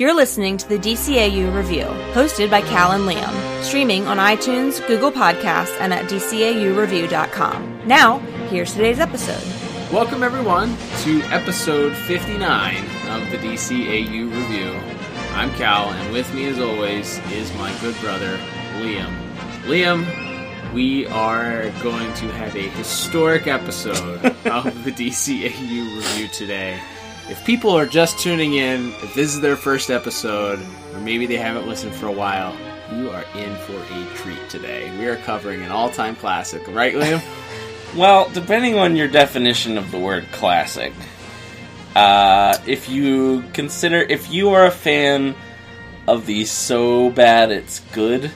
You're listening to the DCAU Review, hosted by Cal and Liam, streaming on iTunes, Google Podcasts, and at DCAUReview.com. Now, here's today's episode. Welcome, everyone, to episode 59 of the DCAU Review. I'm Cal, and with me, as always, is my good brother, Liam. Liam, we are going to have a historic episode of the DCAU Review today. If people are just tuning in, if this is their first episode, or maybe they haven't listened for a while, you are in for a treat today. We are covering an all time classic, right, Liam? Well, depending on your definition of the word classic, uh, if you consider, if you are a fan of the so bad it's good,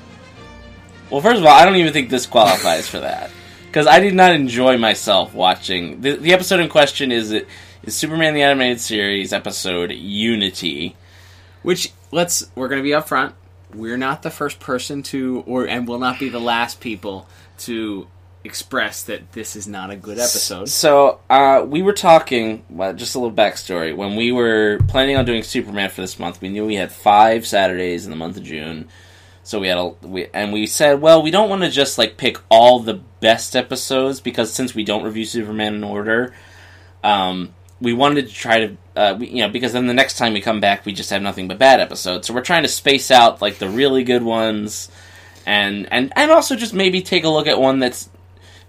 well, first of all, I don't even think this qualifies for that because I did not enjoy myself watching the, the episode in question. Is it is Superman the Animated Series episode Unity? Which let's we're going to be upfront. We're not the first person to, or and will not be the last people to express that this is not a good episode. So uh, we were talking. Well, just a little backstory. When we were planning on doing Superman for this month, we knew we had five Saturdays in the month of June. So we had a we and we said, well, we don't want to just like pick all the best episodes because since we don't review Superman in order, um, we wanted to try to, uh, we, you know, because then the next time we come back, we just have nothing but bad episodes. So we're trying to space out like the really good ones, and and and also just maybe take a look at one that's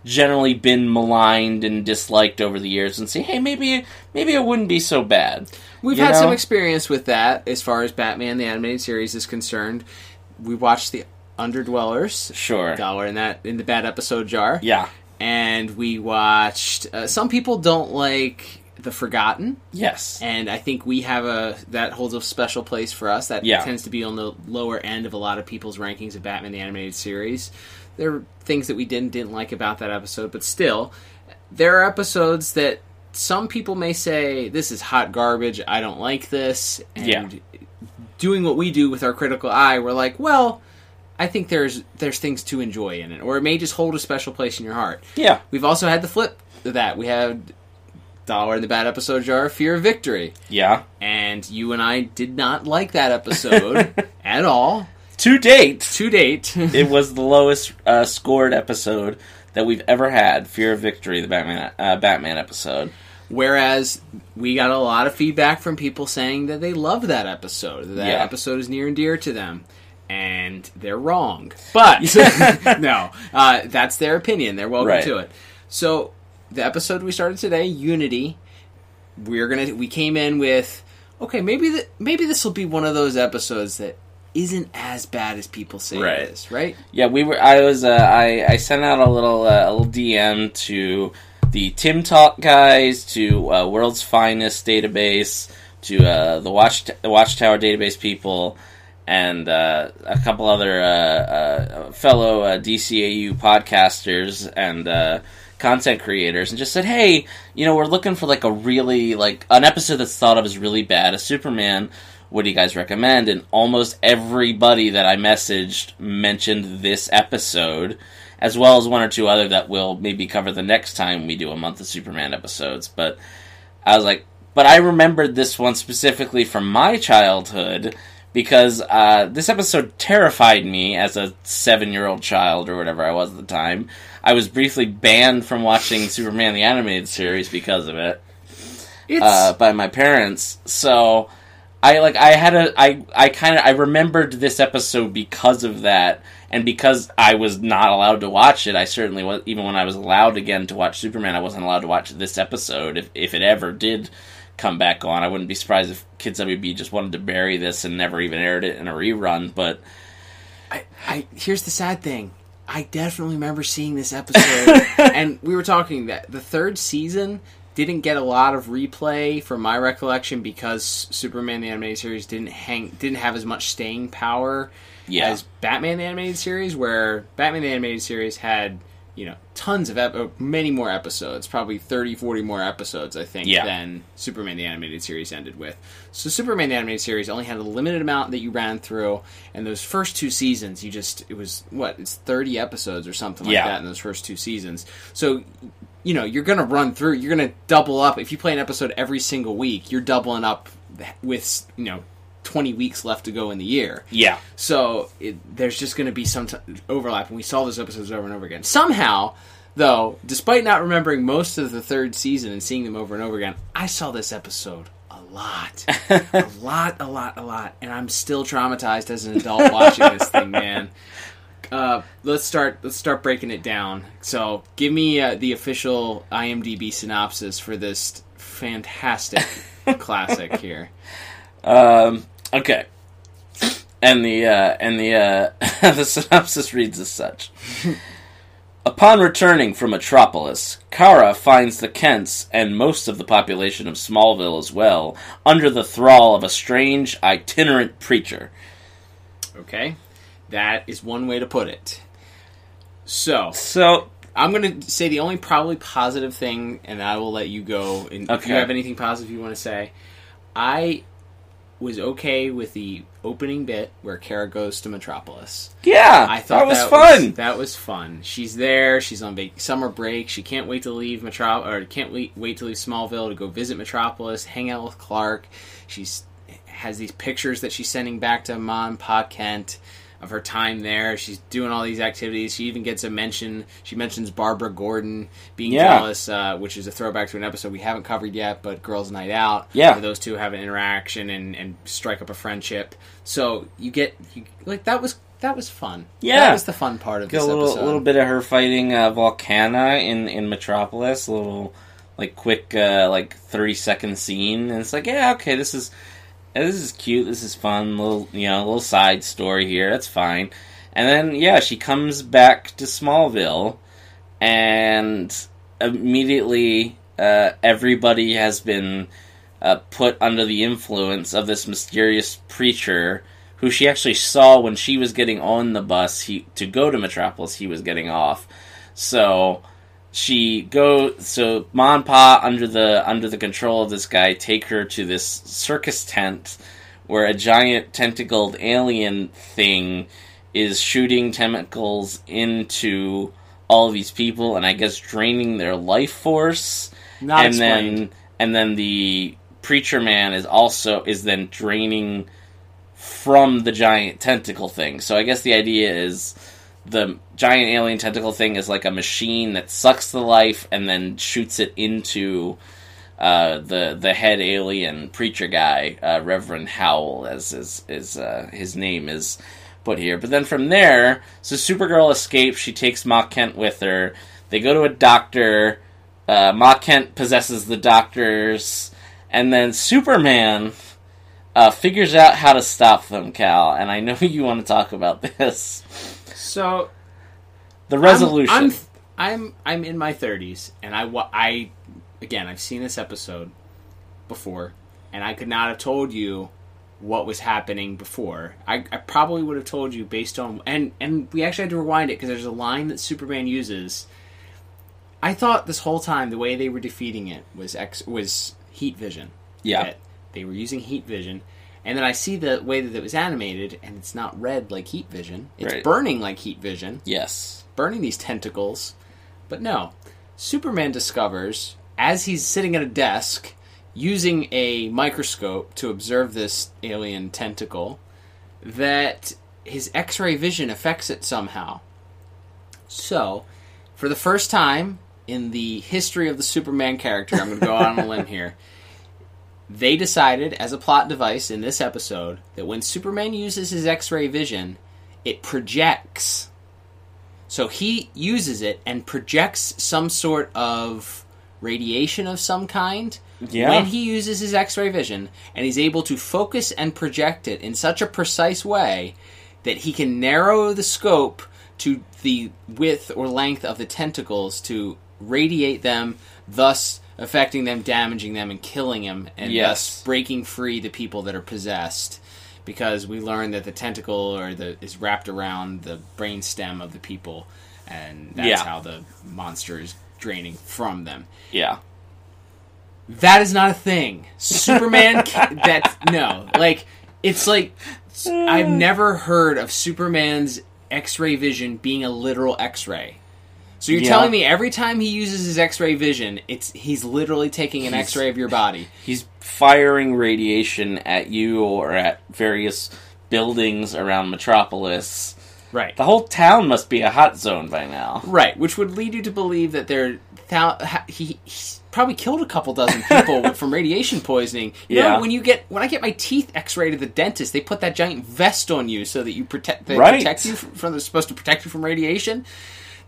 generally been maligned and disliked over the years, and see, hey, maybe maybe it wouldn't be so bad. We've You had know? some experience with that as far as Batman the animated series is concerned. We watched the Underdwellers. Sure. Dollar in that in the bad episode jar. Yeah. And we watched. Uh, some people don't like the Forgotten, Yes. and I think we have a that holds a special place for us. That Yeah. tends to be on the lower end of a lot of people's rankings of Batman the animated series. There are things that we didn't didn't like about that episode, but still, there are episodes that some people may say this is hot garbage. I don't like this. And Yeah. doing what we do with our critical eye, we're like, well, I think there's there's things to enjoy in it, or it may just hold a special place in your heart. Yeah. We've also had the flip of that. We had Dollar in the Bad Episode Jar, Fear of Victory. Yeah. And you and I did not like that episode at all. To date, To date. it was the lowest uh, scored episode that we've ever had. Fear of Victory, the Batman uh, Batman episode. Whereas we got a lot of feedback from people saying that they love that episode. That, that Yeah. episode is near and dear to them. And they're wrong. But, no, uh, that's their opinion. They're welcome Right. to it. So, the episode we started today, Unity, we're gonna we came in with okay maybe the, maybe this will be one of those episodes that isn't as bad as people say Right. it is right Yeah, we were. I was. Uh, I I sent out a little uh, a little DM to the Tim Talk guys, to uh, World's Finest database, to uh, the Watch the Watchtower database people, and uh, a couple other uh, uh, fellow uh, DCAU podcasters and uh, content creators, and just said, "Hey, you know, we're looking for like a really like an episode that's thought of as really bad, a Superman." what do you guys recommend? And almost everybody that I messaged mentioned this episode, as well as one or two other that we'll maybe cover the next time we do a month of Superman episodes. But I was like, but I remembered this one specifically from my childhood because uh, this episode terrified me as a seven year old child or whatever I was at the time. I was briefly banned from watching Superman the Animated Series because of it it's uh, by my parents. So I like I had a I I kind of I remembered this episode because of that, and because I was not allowed to watch it. I certainly was even when I was allowed again to watch Superman. I wasn't allowed to watch this episode if if it ever did come back on. I wouldn't be surprised if Kids WB just wanted to bury this and never even aired it in a rerun. But I, I here's the sad thing. I definitely remember seeing this episode, and we were talking that the third season didn't get a lot of replay from my recollection because Superman the animated series didn't hang didn't have as much staying power Yeah. as Batman the animated series, where Batman the animated series had you know tons of ep- many more episodes, probably 30, 40 more episodes, I think, Yeah. than Superman the animated series ended with. So Superman the animated series only had a limited amount that you ran through, and those first two seasons, you just it was what it's thirty episodes or something like Yeah. that in those first two seasons. So you know you're gonna run through, you're gonna double up if you play an episode every single week. You're doubling up with you know 20 weeks left to go in the year. Yeah. So it, there's just going to be some t- overlap, and we saw those episodes over and over again. Somehow, though, despite not remembering most of the third season and seeing them over and over again, I saw this episode a lot, a lot, a lot, a lot, and I'm still traumatized as an adult watching this thing, man. Uh, let's start. Let's start breaking it down. So, give me uh, the official IMDb synopsis for this fantastic classic here. Um, okay. And the uh, and the uh, the synopsis reads as such. Upon returning from Metropolis, Kara finds the Kents and most of the population of Smallville as well under the thrall of a strange itinerant preacher. Okay, that is one way to put it. So, So, I'm going to say the only probably positive thing, and I will let you go. And If you have anything positive you want to say, I was okay with the opening bit where Kara goes to Metropolis. yeah, I thought that was that fun. that was fun. She's there. She's on vac- summer break. She can't wait to leave Metro or can't wait, wait to leave Smallville to go visit Metropolis, hang out with Clark. She's has these pictures that she's sending back to Mom Pa Kent of her time there. She's doing all these activities. She even gets a mention. She mentions Barbara Gordon being Yeah. jealous, uh, which is a throwback to an episode we haven't covered yet, but Girls' Night Out. Yeah. those two have an interaction and, and strike up a friendship. So you get you, like that was that was fun. Yeah. that was the fun part of Get this a little, episode. little bit of her fighting uh, Volcana in in Metropolis. A little like quick, uh, like thirty second scene, and it's like, yeah, okay, this is this is cute. This is fun. Little, you know, little side story here. That's fine. And then yeah, she comes back to Smallville, and immediately uh, everybody has been uh, put under the influence of this mysterious preacher who she actually saw when she was getting on the bus he, to go to Metropolis. He was getting off, so she go so Ma and Pa under the under the control of this guy take her to this circus tent where a giant tentacled alien thing is shooting tentacles into all these people and I guess draining their life force Not and explained. then and then the preacher man is also is then draining from the giant tentacle thing. So I guess the idea is the giant alien tentacle thing is like a machine that sucks the life and then shoots it into uh, the the head alien preacher guy, uh, Reverend Howell, as is is uh, his name is put here. But then from there, so Supergirl escapes. She takes Ma Kent with her. They go to a doctor. Uh, Ma Kent possesses the doctors, and then Superman uh, figures out how to stop them. Cal, and I know you want to talk about this. So The resolution. I'm, I'm I'm I'm in my 30s, and I I again I've seen this episode before, and I could not have told you what was happening before. I, I probably would have told you based on and and we actually had to rewind it because there's a line that Superman uses. I thought this whole time the way they were defeating it was X was heat vision. Yeah. They were using heat vision. And then I see the way that it was animated, and it's not red like heat vision. It's Right. burning like heat vision yes. burning these tentacles. But no, Superman discovers as he's sitting at a desk using a microscope to observe this alien tentacle that his X-ray vision affects it somehow. So, for the first time in the history of the Superman character, I'm going to go out on a limb here. They decided, as a plot device in this episode, that when Superman uses his X ray vision, it projects. So he uses it and projects some sort of radiation of some kind Yeah. when he uses his X ray vision, and he's able to focus and project it in such a precise way that he can narrow the scope to the width or length of the tentacles to radiate them, thus affecting them, damaging them, and killing him, and Yes. thus breaking free the people that are possessed. Because we learn that the tentacle or the is wrapped around the brain stem of the people, and that's Yeah. how the monster is draining from them. Yeah. That is not a thing. Superman. that no, like it's like I've never heard of Superman's X-ray vision being a literal X-ray. So you're Yeah. telling me every time he uses his X-ray vision, it's he's literally taking an He's- X-ray of your body. He's firing radiation at you or at various buildings around Metropolis. Right. The whole town must be a hot zone by now. Right, which would lead you to believe that there thou, ha- he, he probably killed a couple dozen people from radiation poisoning. You know, Yeah. when you get when I get my teeth X-rayed at the dentist, they put that giant vest on you so that you protect they Right. protect you from, from they're supposed to protect you from radiation.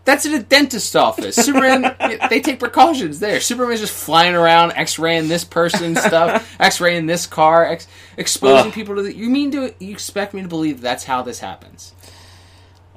That's in a dentist's office. Superman, they take precautions there. Superman's just flying around, X-raying this person, stuff, X-raying this car, ex- exposing Ugh. people to the. You mean to? You expect me to believe that's how this happens?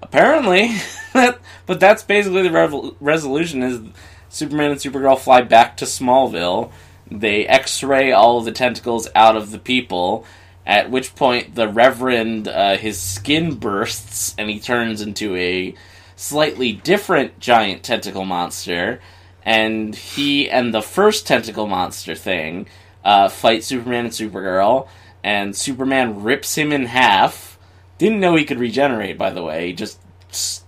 Apparently, but that's basically the resolution: is Superman and Supergirl fly back to Smallville. They X-ray all of the tentacles out of the people. At which point, the Reverend uh, his skin bursts and he turns into a slightly different giant tentacle monster. And he and the first tentacle monster thing uh, fight Superman and Supergirl. And Superman rips him in half. Didn't know he could regenerate, by the way. He just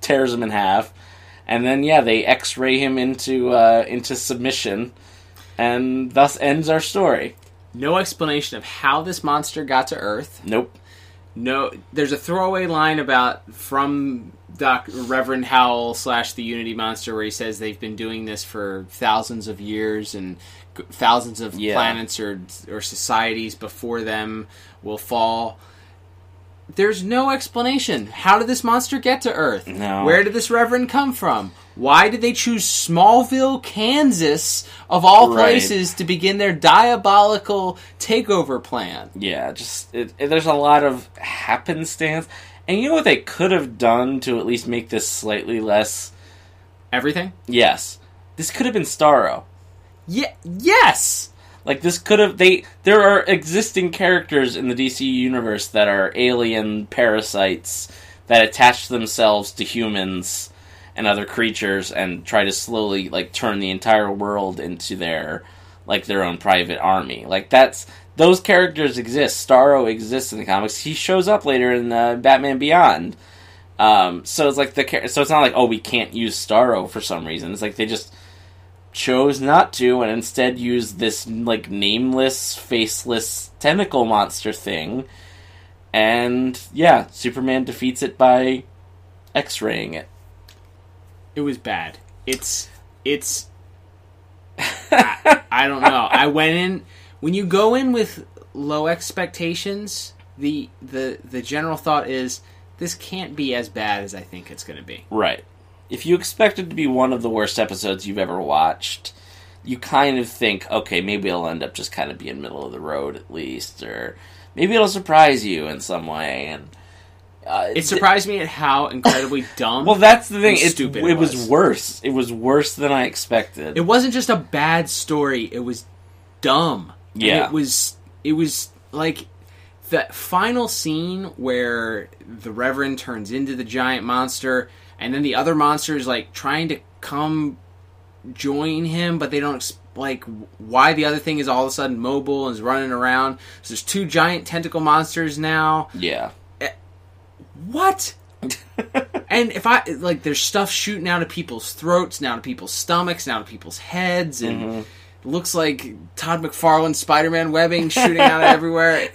tears him in half, and then yeah, they X-ray him into uh, into submission, and thus ends our story. No explanation of how this monster got to Earth. Nope. No, there's a throwaway line about from Doc Reverend Howell slash the Unity Monster where he says they've been doing this for thousands of years and thousands of Yeah. planets or or societies before them will fall. There's no explanation. How did this monster get to Earth? No. Where did this Reverend come from? Why did they choose Smallville, Kansas, of all Right. places, to begin their diabolical takeover plan? Yeah, just it, it- there's a lot of happenstance, and you know what they could have done to at least make this slightly less. Everything? Yes, this could have been Starro. Yeah. Yes. Like this could have they there are existing characters in the DC universe that are alien parasites that attach themselves to humans and other creatures and try to slowly like turn the entire world into their like their own private army. Like that's those characters exist. Starro exists in the comics. He shows up later in uh, Batman Beyond. Um, so it's like the so it's not like oh we can't use Starro for some reason. It's like they just chose not to and instead used this like nameless, faceless tentacle monster thing. And yeah, Superman defeats it by X-raying it. It was bad. It's it's. I, I don't know. I went in when you go in with low expectations. The the the general thought is this can't be as bad as I think it's going to be. Right. If you expect it to be one of the worst episodes you've ever watched, you kind of think, okay, maybe it'll end up just kind of being middle of the road at least, or maybe it'll surprise you in some way. And uh, It surprised me at how incredibly dumb. Well, that's the thing. It, stupid it, it was. was. worse. It was worse than I expected. it wasn't just a bad story. It was dumb. And Yeah. it was. It was like the final scene where the Reverend turns into the giant monster, and then the other monster is like trying to come join him, but they don't like why the other thing is all of a sudden mobile and is running around. So there's two giant tentacle monsters now. yeah. Eh, what? and if I like, there's stuff shooting out of people's throats, now to people's stomachs, now to people's heads, and it looks like Todd McFarlane Spider-Man webbing shooting out everywhere.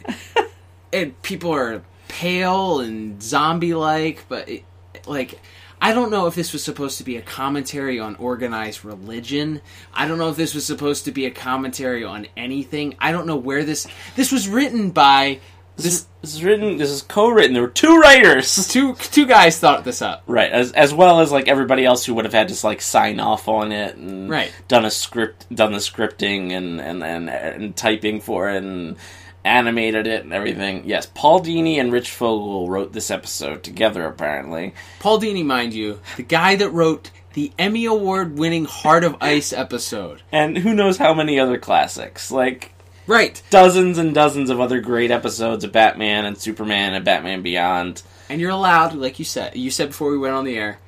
And people are pale and zombie-like, but it, like. I don't know if this was supposed to be a commentary on organized religion. I don't know if this was supposed to be a commentary on anything. I don't know where this this was written by This, this is written. This is co-written. There were two writers, two two guys thought this up. right? As as well as like everybody else who would have had to like sign off on it and Right. done a script, done the scripting and and and, and typing for it and animated it and everything. Yes, Paul Dini and Rich Fogel wrote this episode together. Apparently, Paul Dini, mind you, the guy that wrote the Emmy Award winning Heart of Ice episode. and who knows how many other classics like. Right. Dozens and dozens of other great episodes of Batman and Superman and Batman Beyond. And you're allowed, like you said, you said before we went on the air,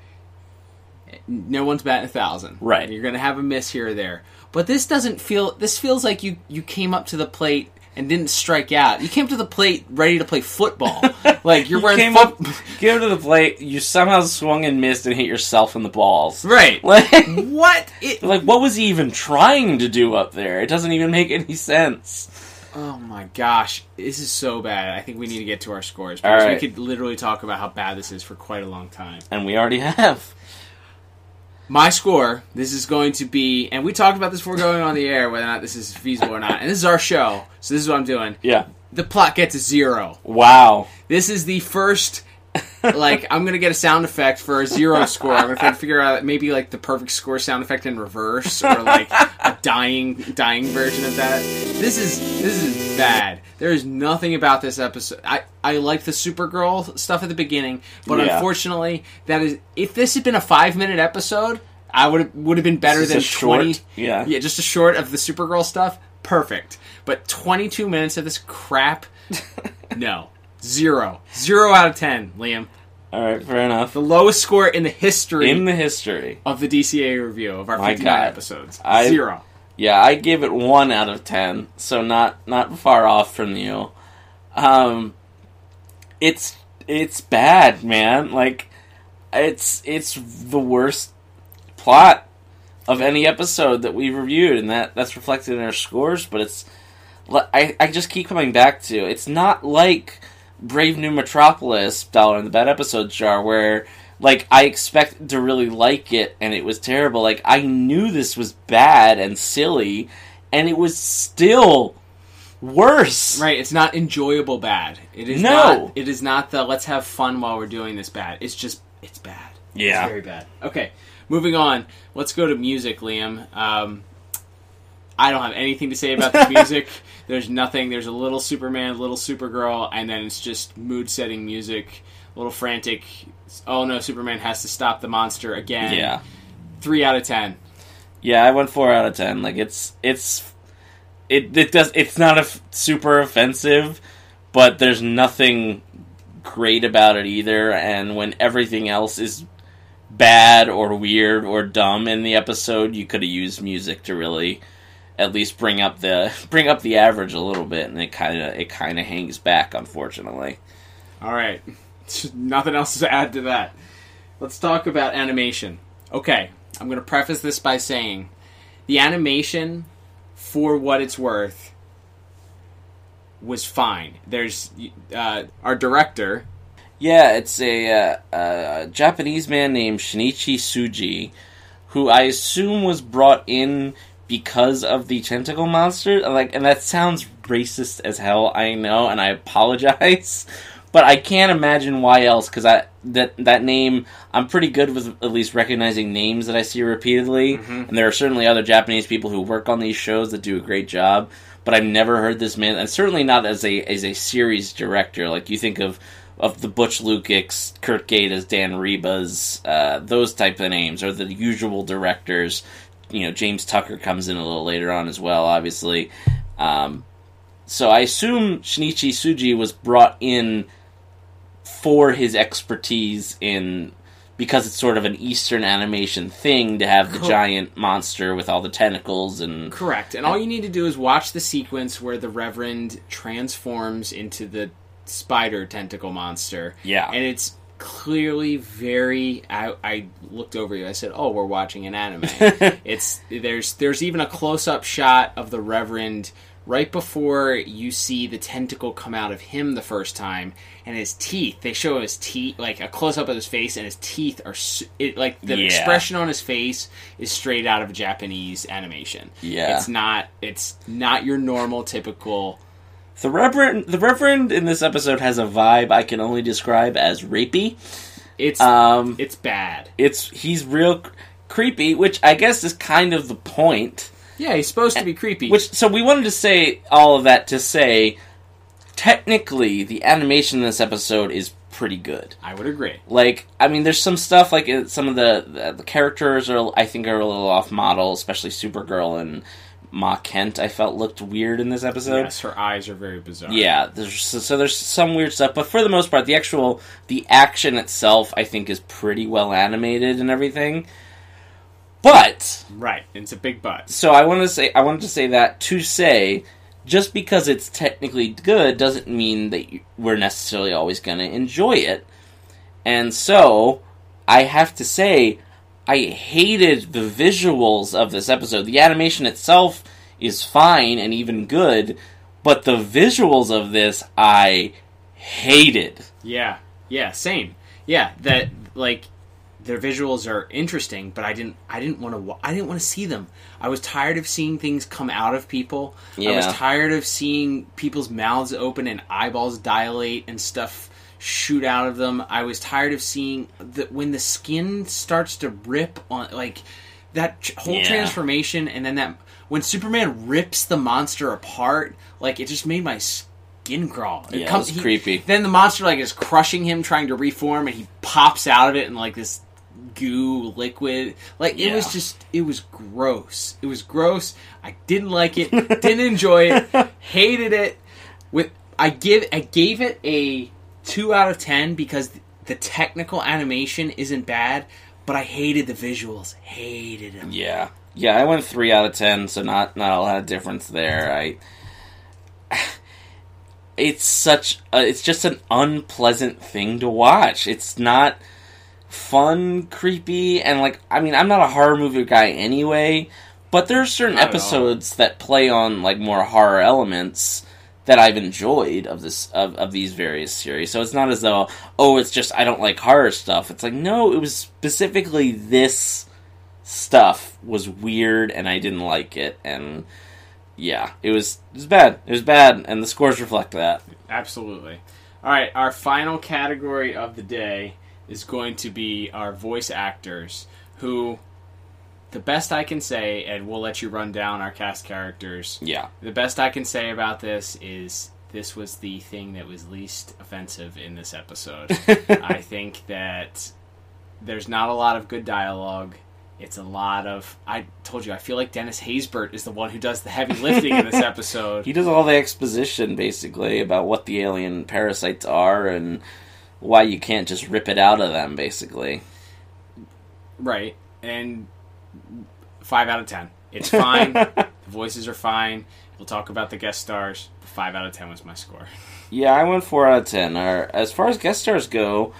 no one's batting a thousand. Right. You're going to have a miss here or there. But this doesn't feel, this feels like you, you came up to the plate and didn't strike out. You came to the plate ready to play football. like you're You wearing came foot- up, came to the plate. You somehow swung and missed and hit yourself in the balls. right. Like, what? It, like, what was he even trying to do up there? It doesn't even make any sense. oh my gosh, this is so bad. I think we need to get to our scores because right. we could literally talk about how bad this is for quite a long time. And we already have. My score, this is going to be, and we talked about this before going on the air, whether or not this is feasible or not. And this is our show, so this is what I'm doing. Yeah. The plot gets a zero. Wow. This is the first. Like I'm gonna get a sound effect for a zero score. I'm gonna figure out maybe like the perfect score sound effect in reverse or like a dying dying version of that. This is this is bad. There is nothing about this episode. I I like the Supergirl stuff at the beginning, but Yeah. unfortunately, that is if this had been a five minute episode, I would would have been better than a short, twenty. yeah. yeah, just a short of the Supergirl stuff. Perfect, but twenty two minutes of this crap. No. Zero. Zero out of ten, Liam. All right, fair enough. The lowest score in the history In the history, of the DCA review of our My 59 God. episodes. I- Zero. yeah, I gave it one out of ten, so not not far off from you. Um, it's it's bad, man. Like, it's it's the worst plot of any episode that we've reviewed, and that that's reflected in our scores. But it's I I just keep coming back to it's not like Brave New Metropolis, Dollar in the Bad episode jar, where like I expected to really like it and it was terrible. Like I knew this was bad and silly, and it was still worse. Right, it's not enjoyable bad. It is No. not it is not the let's have fun while we're doing this bad. It's just it's bad. Yeah. It's very bad. Okay. Moving on. Let's go to music, Liam. Um I don't have anything to say about the music. There's nothing. There's a little Superman, little Supergirl, and then it's just mood setting music, a little frantic. Oh no, Superman has to stop the monster again. Yeah. Three out of ten. Yeah, I went four out of ten. Like it's it's it it does it's not a f- super offensive, but there's nothing great about it either. And when everything else is bad or weird or dumb in the episode, you could have used music to really at least bring up the bring up the average a little bit, and it kind of it kind of hangs back, unfortunately. All right. Nothing else to add to that. Let's talk about animation. Okay, I'm going to preface this by saying the animation, for what it's worth, was fine. There's uh, our director. Yeah, it's a, uh, a Japanese man named Shinichi Suji, who I assume was brought in because of the tentacle monster. Like, and that sounds racist as hell. I know, and I apologize, but I can't imagine why else. Because I that that name, I'm pretty good with at least recognizing names that I see repeatedly, and there are certainly other Japanese people who work on these shows that do a great job. But I've never heard this man, and certainly not as a as a series director. Like you think of of the Butch Lukics, Curt Gedas, Dan Ribas, uh, those type of names are the usual directors. You know, James Tucker comes in a little later on as well, obviously. Um, so I assume Shinichi Suji was brought in for his expertise in because it's sort of an Eastern animation thing to have the giant monster with all the tentacles and Correct. And all you need to do is watch the sequence where the Reverend transforms into the spider tentacle monster. Yeah. And it's clearly very I, I looked over you. I said, "Oh, we're watching an anime." it's there's there's even a close-up shot of the Reverend right before you see the tentacle come out of him the first time and his teeth they show his teeth like a close-up of his face and his teeth are it, like the Yeah. expression on his face is straight out of japanese animation Yeah. it's not it's not your normal typical The Reverend, the Reverend in this episode has a vibe I can only describe as rapey. it's Um, it's bad it's he's real creepy, which I guess is kind of the point. yeah he's supposed to be creepy Which so we wanted to say all of that to say, technically the animation in this episode is pretty good. i would agree Like I mean, there's some stuff like uh, some of the the, the characters are I think are a little off model, especially Supergirl and Ma Kent. I felt looked weird in this episode. yes her eyes are very bizarre Yeah, there's so, so there's some weird stuff, but for the most part, the actual the action itself, I think, is pretty well animated and everything. But right it's a big but. so I want to say I wanted to say that to say just because it's technically good doesn't mean that you- we're necessarily always going to enjoy it. And so, I have to say, I hated the visuals of this episode. The animation itself is fine and even good, but the visuals of this I hated. Yeah, yeah, same. Yeah, that like their visuals are interesting, but I didn't I didn't want to I didn't want to see them. I was tired of seeing things come out of people. Yeah. I was tired of seeing people's mouths open and eyeballs dilate and stuff shoot out of them. I was tired of seeing that when the skin starts to rip on like that whole Yeah. transformation and then that when Superman rips the monster apart, like it just made my skin crawl. It Yeah, it was creepy. Then the monster like is crushing him, trying to reform, and he pops out of it in like this goo liquid. Like it was just, it was gross. It was gross. I didn't like it. didn't enjoy it. Hated it. With I give, I gave it a two out of ten because the technical animation isn't bad, but I hated the visuals. Hated them. Yeah, yeah. I went three out of ten, so not not a lot of difference there. I. It's such. A, it's just an unpleasant thing to watch. It's not fun, creepy, and like. I mean, I'm not a horror movie guy anyway, but there are certain Not at all. episodes that play on like more horror elements that I've enjoyed of this of, of these various series. So it's not as though oh, it's just I don't like horror stuff. It's like no, it was specifically this stuff was weird and I didn't like it and yeah, it was it was bad. It was bad and the scores reflect that. Absolutely. All right, our final category of the day is going to be our voice actors who the best I can say and we'll let you run down our cast characters. Yeah. The best I can say about this is this was the thing that was least offensive in this episode. I think that there's not a lot of good dialogue. It's a lot of. I told you, I feel like Dennis Haysbert is the one who does the heavy lifting in this episode. He does all the exposition basically about what the alien parasites are and why you can't just rip it out of them basically. Right. And five out of ten. It's fine. the voices are fine. We'll talk about the guest stars. Five out of ten was my score. Yeah, I went four out of ten. Our, as far as guest stars go,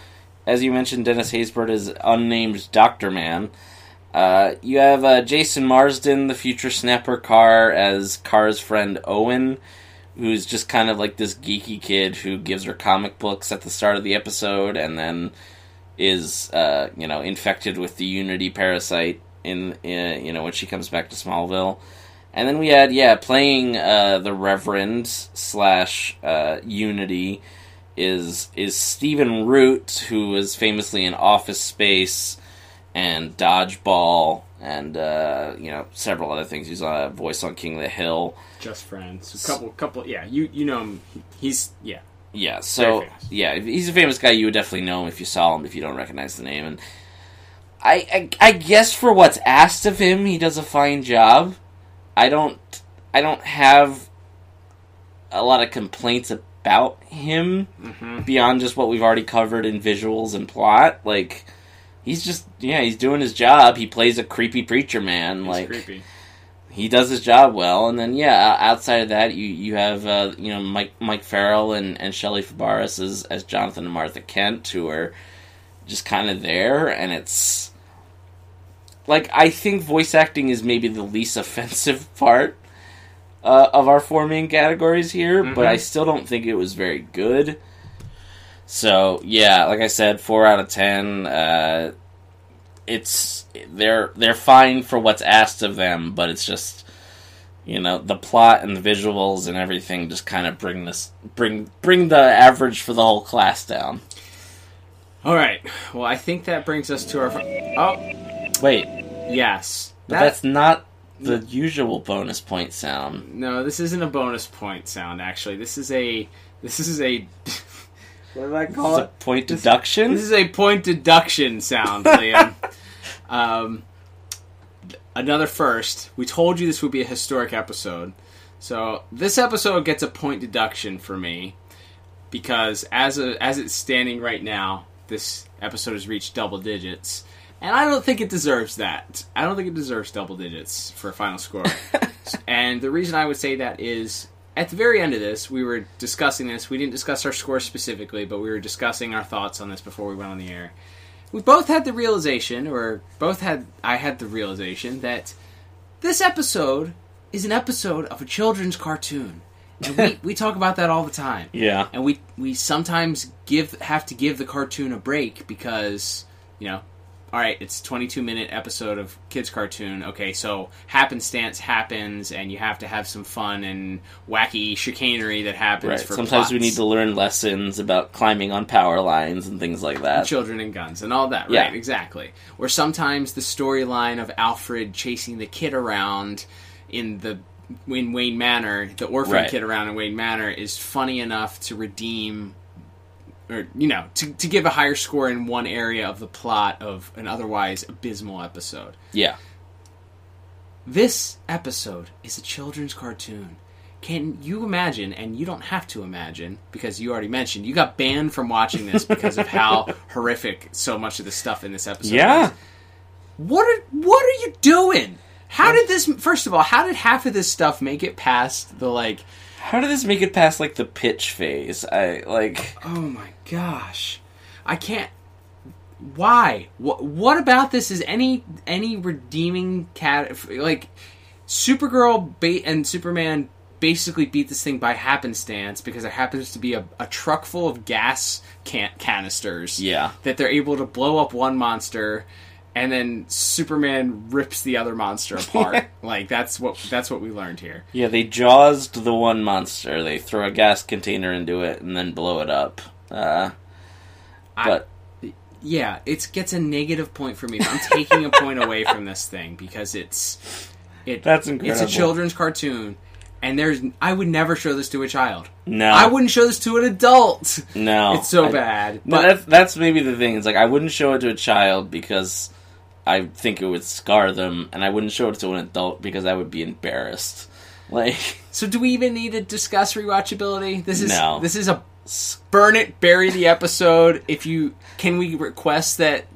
as you mentioned, Dennis Haysbert is unnamed Doctor Man. Uh, you have uh, Jason Marsden, the future Snapper Carr, as Kara's friend Owen, who's just kind of like this geeky kid who gives her comic books at the start of the episode, and then is uh, you know infected with the Unity parasite in, in you know when she comes back to Smallville. And then we had, yeah, playing uh, the Reverend slash uh, Unity is is Stephen Root, who was famously in Office Space and Dodgeball and uh, you know several other things. He's a voice on King of the Hill. Just friends. A couple, couple. Yeah, you you know him. He's yeah. Yeah, so yeah, he's a famous guy. You would definitely know him if you saw him. If you don't recognize the name, and I, I, I guess for what's asked of him, he does a fine job. I don't, I don't have a lot of complaints about him Mm-hmm. beyond just what we've already covered in visuals and plot. Like, he's just yeah, he's doing his job. He plays a creepy preacher man. He's like, creepy. he does his job well, and then yeah, outside of that, you you have uh, you know Mike Mike Farrell and and Shelley Fabares as as Jonathan and Martha Kent, who are just kind of there, and it's like I think voice acting is maybe the least offensive part uh, of our four main categories here, but Mhm. I still don't think it was very good. So yeah, like I said, four out of ten. Uh, it's they're they're fine for what's asked of them, but it's just you know the plot and the visuals and everything just kind of bring this bring bring the average for the whole class down. All right. Well, I think that brings us to our. Oh, Wait, yes. but That- that's not the usual bonus point sound. no. This isn't a bonus point sound. Actually, this is a. This is a. what do I It's call a it? point deduction. This is a point deduction sound, Liam. um, another first. We told you this would be a historic episode. So this episode gets a point deduction for me because as a, as it's standing right now, this episode has reached double digits. And I don't think it deserves that. I don't think it deserves double digits for a final score. and the reason I would say that is at the very end of this, we were discussing this. We didn't discuss our score specifically, but we were discussing our thoughts on this before we went on the air. We both had the realization, or both had, I had the realization that this episode is an episode of a children's cartoon. And we, we talk about that all the time. Yeah. And we, we sometimes give have to give the cartoon a break because, you know, all right, it's a 22 minute episode of kids cartoon. Okay, so happenstance happens, and you have to have some fun and wacky chicanery that happens. Right. For Sometimes we need to learn lessons about climbing on power lines and things like that. children and guns and all that, right? Yeah. Exactly. Or sometimes the storyline of Alfred chasing the kid around in the in Wayne Manor, the orphan Right. kid around in Wayne Manor, is funny enough to redeem, or you know, to to give a higher score in one area of the plot of an otherwise abysmal episode. Yeah. This episode is a children's cartoon. Can you imagine, and you don't have to imagine, because you already mentioned, you got banned from watching this because of how horrific so much of the stuff in this episode Yeah. is. What are what are you doing? How did this first of all, how did half of this stuff make it past the like How did this make it past like the pitch phase? I like oh my gosh. I can't why? What what about this is any any redeeming cat like Supergirl ba- and Superman basically beat this thing by happenstance because there happens to be a, a truck full of gas can- canisters Yeah. that they're able to blow up one monster and then Superman rips the other monster apart. like that's what that's what we learned here. Yeah, they jawsed the one monster. They throw a gas container into it and then blow it up. Uh, I- but Yeah, it gets a negative point for me. I'm taking a point away from this thing because it's it. That's incredible. It's a children's cartoon, and there's I would never show this to a child. no, I wouldn't show this to an adult. No, It's so I- bad. But But that's, that's maybe the thing. It's like I wouldn't show it to a child because I think it would scar them, and I wouldn't show it to an adult because I would be embarrassed. Like, so, do we even need to discuss rewatchability? This is No. this is a burn it, bury the episode. If you can, we request that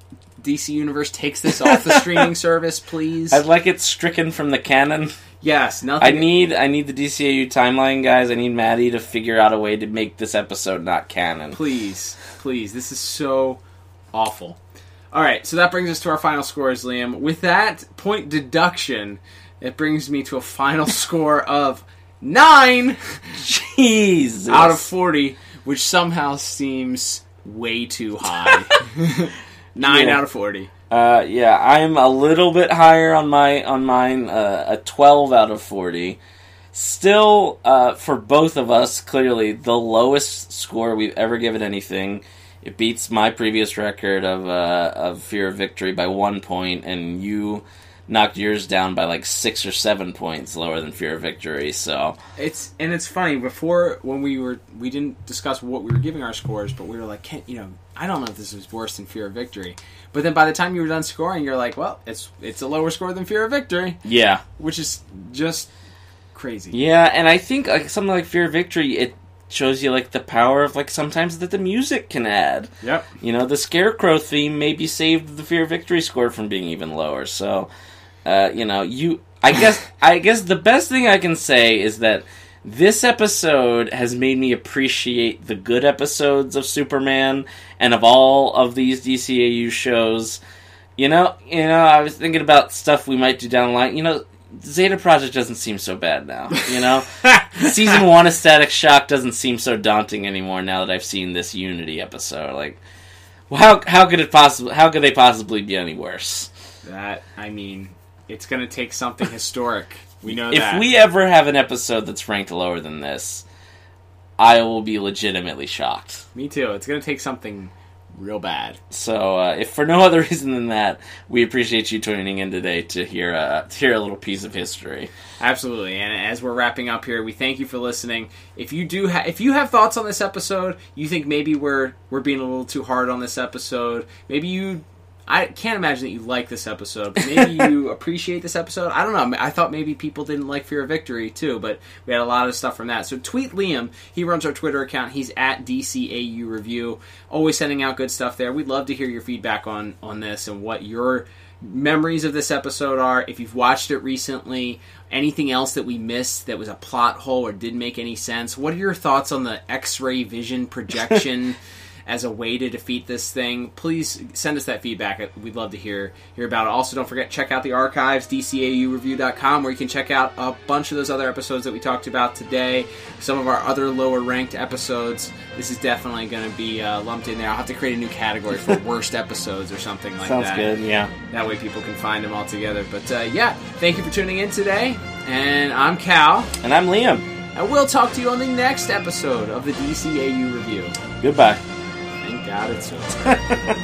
DC Universe takes this off the streaming service, please. I'd like it stricken from the canon. yes, nothing. I need I need the DCAU timeline guys. I need Maddie to figure out a way to make this episode not canon. Please, please. This is so awful. All right, so that brings us to our final scores, Liam. With that point deduction, it brings me to a final score of nine Jesus. out of forty, which somehow seems way too high. nine Yeah. out of forty. Uh, yeah, I'm a little bit higher on my on mine. Uh, a 12 out of 40. Still, uh, for both of us, clearly the lowest score we've ever given anything. It beats my previous record of uh, of Fear of Victory by one point, and you knocked yours down by like six or seven points lower than Fear of Victory. So It's and it's funny. Before when we were we didn't discuss what we were giving our scores, but we were like, Can't, you know, I don't know if this is worse than Fear of Victory. But then by the time you were done scoring, you're like, well, it's it's a lower score than Fear of Victory, yeah, which is just crazy. Yeah, and I think like something like Fear of Victory, it shows you like the power of like sometimes that the music can add. Yep. You know, the Scarecrow theme maybe saved the Fear of Victory score from being even lower. So, uh, you know, you I guess I guess the best thing I can say is that this episode has made me appreciate the good episodes of Superman and of all of these DCAU shows. You know, you know, I was thinking about stuff we might do down the line. You know, Zeta Project doesn't seem so bad now. You know, season one of Static Shock doesn't seem so daunting anymore now that I've seen this Unity episode. Like, well, how how could it possibly? How could they possibly be any worse? That I mean, it's going to take something historic. We know If that. we ever have an episode that's ranked lower than this, I will be legitimately shocked. Me too. It's going to take something real bad. So, uh, if for no other reason than that, we appreciate you tuning in today to hear uh, to hear a little piece of history. Absolutely. And as we're wrapping up here, we thank you for listening. If you do ha- if you have thoughts on this episode, you think maybe we're we're being a little too hard on this episode, maybe you I can't imagine that you like this episode, but maybe you appreciate this episode. I don't know. I thought maybe people didn't like Fear of Victory too, but we had a lot of stuff from that. So tweet Liam. He runs our Twitter account. He's at DCAU Review. Always sending out good stuff there. We'd love to hear your feedback on on this and what your memories of this episode are. If you've watched it recently, anything else that we missed that was a plot hole or didn't make any sense. What are your thoughts on the X-ray vision projection? as a way to defeat this thing, please send us that feedback. We'd love to hear hear about it. Also, don't forget check out the archives, dcaureview.com, where you can check out a bunch of those other episodes that we talked about today. Some of our other lower ranked episodes. This is definitely going to be uh, lumped in there. I'll have to create a new category for worst episodes or something like Sounds that. Sounds good. Yeah. That way people can find them all together. But uh, yeah, thank you for tuning in today. And I'm Cal. And I'm Liam. And we'll talk to you on the next episode of the DCAU review. Goodbye. Thank God it's over.